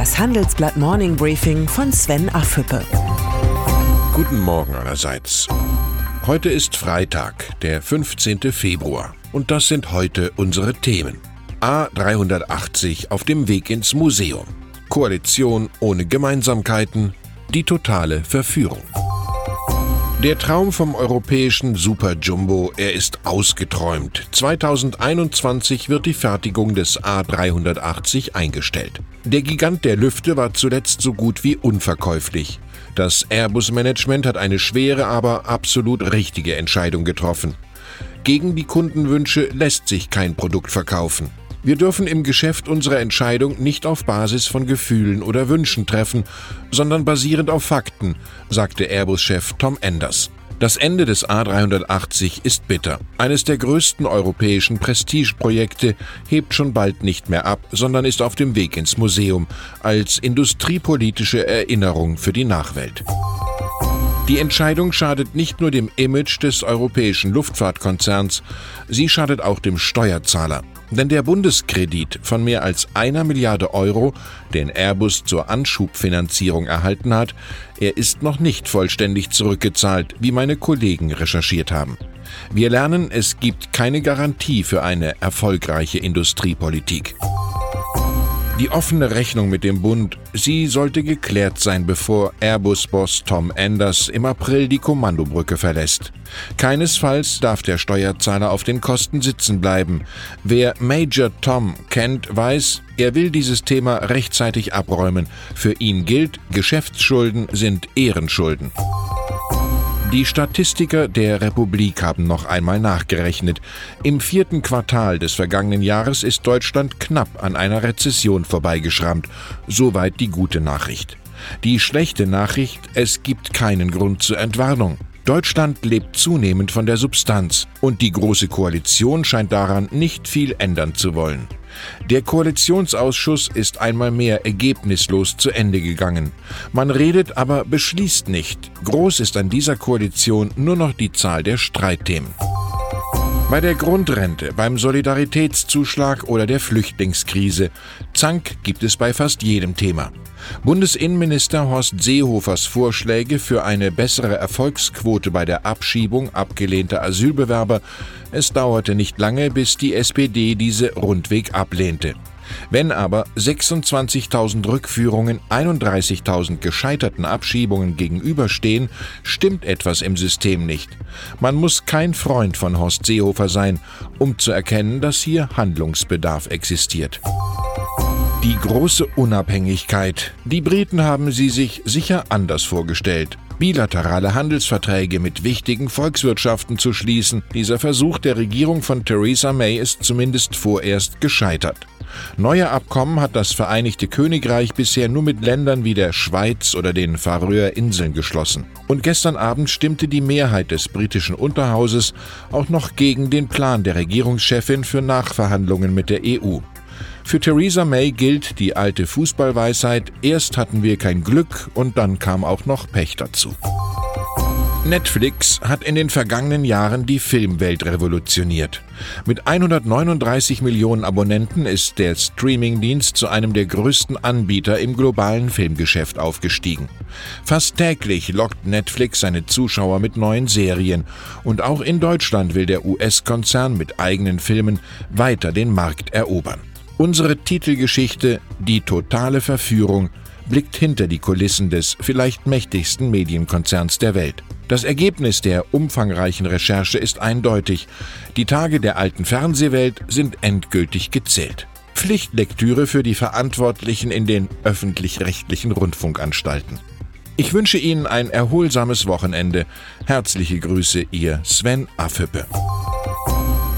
Das Handelsblatt Morning Briefing von Sven Affüppe. Guten Morgen allerseits. Heute ist Freitag, der 15. Februar. Und das sind heute unsere Themen. A380 auf dem Weg ins Museum. Koalition ohne Gemeinsamkeiten. Die totale Verführung. Der Traum vom europäischen Super Jumbo, er ist ausgeträumt. 2021 wird die Fertigung des A380 eingestellt. Der Gigant der Lüfte war zuletzt so gut wie unverkäuflich. Das Airbus-Management hat eine schwere, aber absolut richtige Entscheidung getroffen. Gegen die Kundenwünsche lässt sich kein Produkt verkaufen. Wir dürfen im Geschäft unsere Entscheidung nicht auf Basis von Gefühlen oder Wünschen treffen, sondern basierend auf Fakten, sagte Airbus-Chef Tom Enders. Das Ende des A380 ist bitter. Eines der größten europäischen Prestigeprojekte hebt schon bald nicht mehr ab, sondern ist auf dem Weg ins Museum als industriepolitische Erinnerung für die Nachwelt. Die Entscheidung schadet nicht nur dem Image des europäischen Luftfahrtkonzerns, sie schadet auch dem Steuerzahler. Denn der Bundeskredit von mehr als einer Milliarde Euro, den Airbus zur Anschubfinanzierung erhalten hat, er ist noch nicht vollständig zurückgezahlt, wie meine Kollegen recherchiert haben. Wir lernen, es gibt keine Garantie für eine erfolgreiche Industriepolitik. Die offene Rechnung mit dem Bund, sie sollte geklärt sein, bevor Airbus-Boss Tom Enders im April die Kommandobrücke verlässt. Keinesfalls darf der Steuerzahler auf den Kosten sitzen bleiben. Wer Major Tom kennt, weiß, er will dieses Thema rechtzeitig abräumen. Für ihn gilt, Geschäftsschulden sind Ehrenschulden. Die Statistiker der Republik haben noch einmal nachgerechnet. Im vierten Quartal des vergangenen Jahres ist Deutschland knapp an einer Rezession vorbeigeschrammt. Soweit die gute Nachricht. Die schlechte Nachricht, es gibt keinen Grund zur Entwarnung. Deutschland lebt zunehmend von der Substanz und die Große Koalition scheint daran nicht viel ändern zu wollen. Der Koalitionsausschuss ist einmal mehr ergebnislos zu Ende gegangen. Man redet, aber beschließt nicht. Groß ist an dieser Koalition nur noch die Zahl der Streitthemen. Bei der Grundrente, beim Solidaritätszuschlag oder der Flüchtlingskrise. Zank gibt es bei fast jedem Thema. Bundesinnenminister Horst Seehofers Vorschläge für eine bessere Erfolgsquote bei der Abschiebung abgelehnter Asylbewerber. Es dauerte nicht lange, bis die SPD diese rundweg ablehnte. Wenn aber 26.000 Rückführungen 31.000 gescheiterten Abschiebungen gegenüberstehen, stimmt etwas im System nicht. Man muss kein Freund von Horst Seehofer sein, um zu erkennen, dass hier Handlungsbedarf existiert. Die große Unabhängigkeit. Die Briten haben sie sich sicher anders vorgestellt bilaterale Handelsverträge mit wichtigen Volkswirtschaften zu schließen. Dieser Versuch der Regierung von Theresa May ist zumindest vorerst gescheitert. Neue Abkommen hat das Vereinigte Königreich bisher nur mit Ländern wie der Schweiz oder den Färöer Inseln geschlossen. Und gestern Abend stimmte die Mehrheit des britischen Unterhauses auch noch gegen den Plan der Regierungschefin für Nachverhandlungen mit der EU. Für Theresa May gilt die alte Fußballweisheit, erst hatten wir kein Glück und dann kam auch noch Pech dazu. Netflix hat in den vergangenen Jahren die Filmwelt revolutioniert. Mit 139 Millionen Abonnenten ist der Streamingdienst zu einem der größten Anbieter im globalen Filmgeschäft aufgestiegen. Fast täglich lockt Netflix seine Zuschauer mit neuen Serien und auch in Deutschland will der US-Konzern mit eigenen Filmen weiter den Markt erobern. Unsere Titelgeschichte Die totale Verführung blickt hinter die Kulissen des vielleicht mächtigsten Medienkonzerns der Welt. Das Ergebnis der umfangreichen Recherche ist eindeutig. Die Tage der alten Fernsehwelt sind endgültig gezählt. Pflichtlektüre für die Verantwortlichen in den öffentlich-rechtlichen Rundfunkanstalten. Ich wünsche Ihnen ein erholsames Wochenende. Herzliche Grüße, Ihr Sven Affüppe.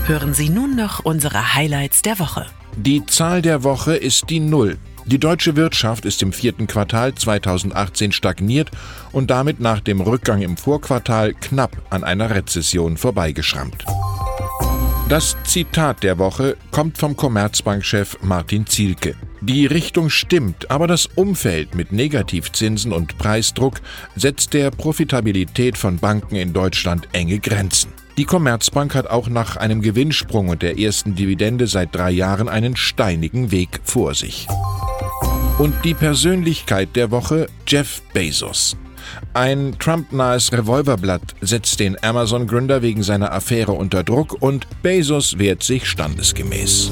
Hören Sie nun noch unsere Highlights der Woche. Die Zahl der Woche ist die Null. Die deutsche Wirtschaft ist im vierten Quartal 2018 stagniert und damit nach dem Rückgang im Vorquartal knapp an einer Rezession vorbeigeschrammt. Das Zitat der Woche kommt vom Commerzbankchef Martin Zielke. Die Richtung stimmt, aber das Umfeld mit Negativzinsen und Preisdruck setzt der Profitabilität von Banken in Deutschland enge Grenzen. Die Commerzbank hat auch nach einem Gewinnsprung und der ersten Dividende seit drei Jahren einen steinigen Weg vor sich. Und die Persönlichkeit der Woche Jeff Bezos. Ein Trump-nahes Revolverblatt setzt den Amazon-Gründer wegen seiner Affäre unter Druck und Bezos wehrt sich standesgemäß.